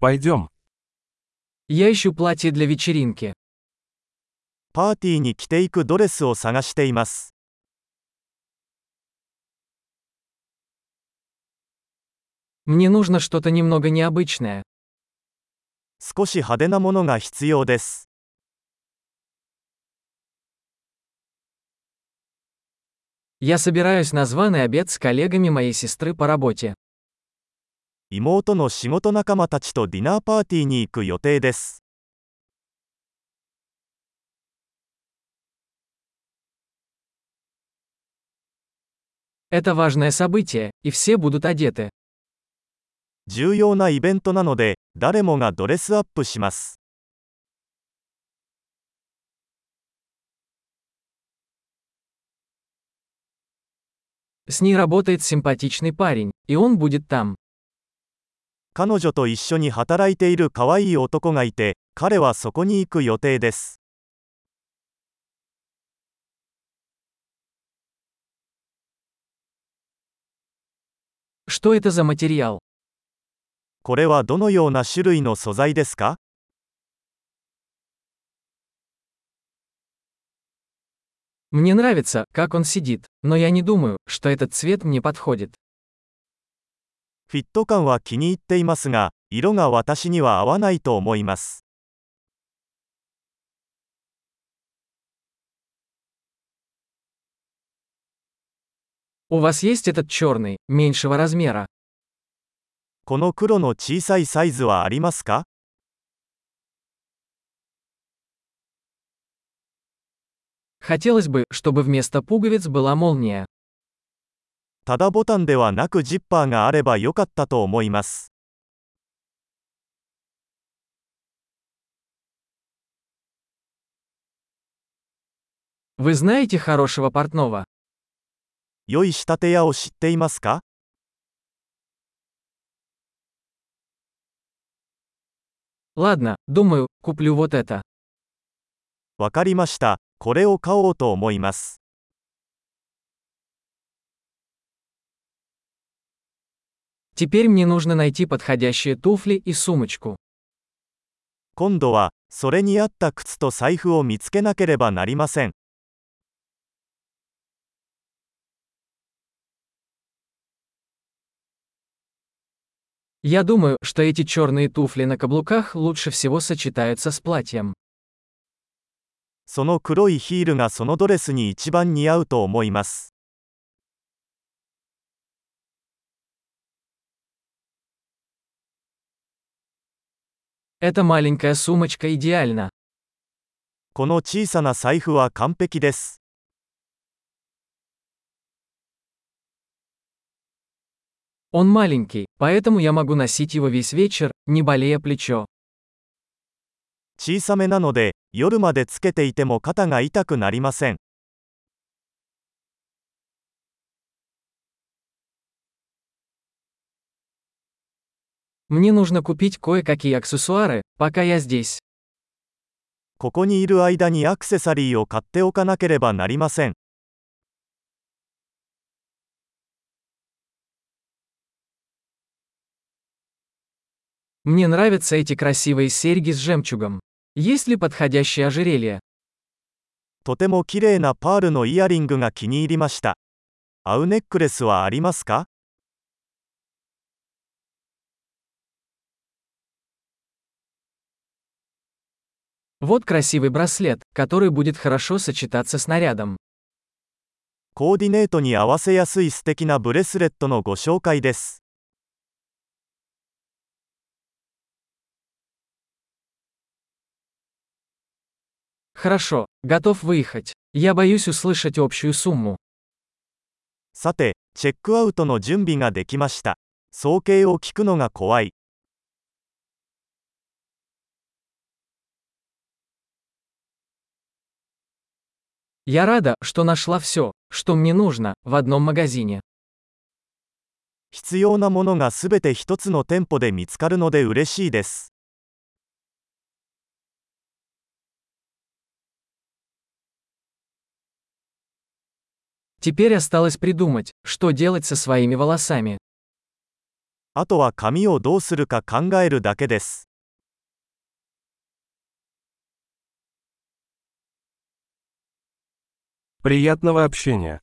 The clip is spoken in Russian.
Пойдем. Я ищу платье для вечеринки. パーティーに着ていくドレスを探しています。 Мне нужно что-то немного необычное. 少し派手なものが必要です。 Я собираюсь на званый обед с коллегами моей сестры по работе. 妹の仕事仲間たちとディナーパーティーに行く予定です。 Это важное событие, и все будут одеты. 重要なイベントなので、誰もがドレスアップします。 С ней работает симпатичный парень, и он будет там. 彼女と一緒に働いている可愛い男がいて、彼はそこに行く予定です。 Что это за материал? これはどのような種類の素材ですか Мне нравится, как он сидит, но я не думаю, что этот цвет мне подходит. フィット感は気に入っていますが、色が私には合わないと思います。 У вас есть этот черный, меньшего размера? この黒の小さいサイズはありますか Хотелось бы, чтобы вместо пуговиц была молния. ただボタンではなくジッパーがあればよかったと思います。 Вы знаете хорошего портного? 良い仕立て屋を知っていますか Ладно, думаю, куплю вот это. わかりました。これを買おうと思います。 Теперь мне нужно найти подходящие туфли и сумочку. 今度は、それに合った靴と財布を見つけなければなりません。 Я думаю, что эти черные туфли на каблуках лучше всего сочетаются с платьем. その黒いヒールがそのドレスに一番似合うと思います。 Эта маленькая сумочка идеальна. この小さな財布は完璧です。 Он маленький, поэтому я могу носить его весь вечер, не болея плечо. 小さめなので、夜までつけていても肩が痛くなりません。 Мне нужно купить кое-какие аксессуары, пока я здесь. ここにいる間にアクセサリーを買っておかなければなりません。 Мне нравятся эти красивые серьги с жемчугом. Есть ли подходящее ожерелье? とても綺麗なパールのイヤリングが気に入りました。合うネックレスはありますか Вот красивый браслет, который будет хорошо сочетаться с нарядом. コーディネートに合わせやすい素敵なブレスレットのご紹介です。 Хорошо, готов выехать. Я боюсь услышать общую сумму. さて、チェックアウトの準備ができました。総計を聞くのが怖い。 Я рада, что нашла все, что мне нужно, в одном магазине. 必要なものがすべて一つの店舗で見つかるので嬉しいです。 Теперь осталось придумать, что делать со своими волосами. あとは髪をどうするか考えるだけです Приятного общения.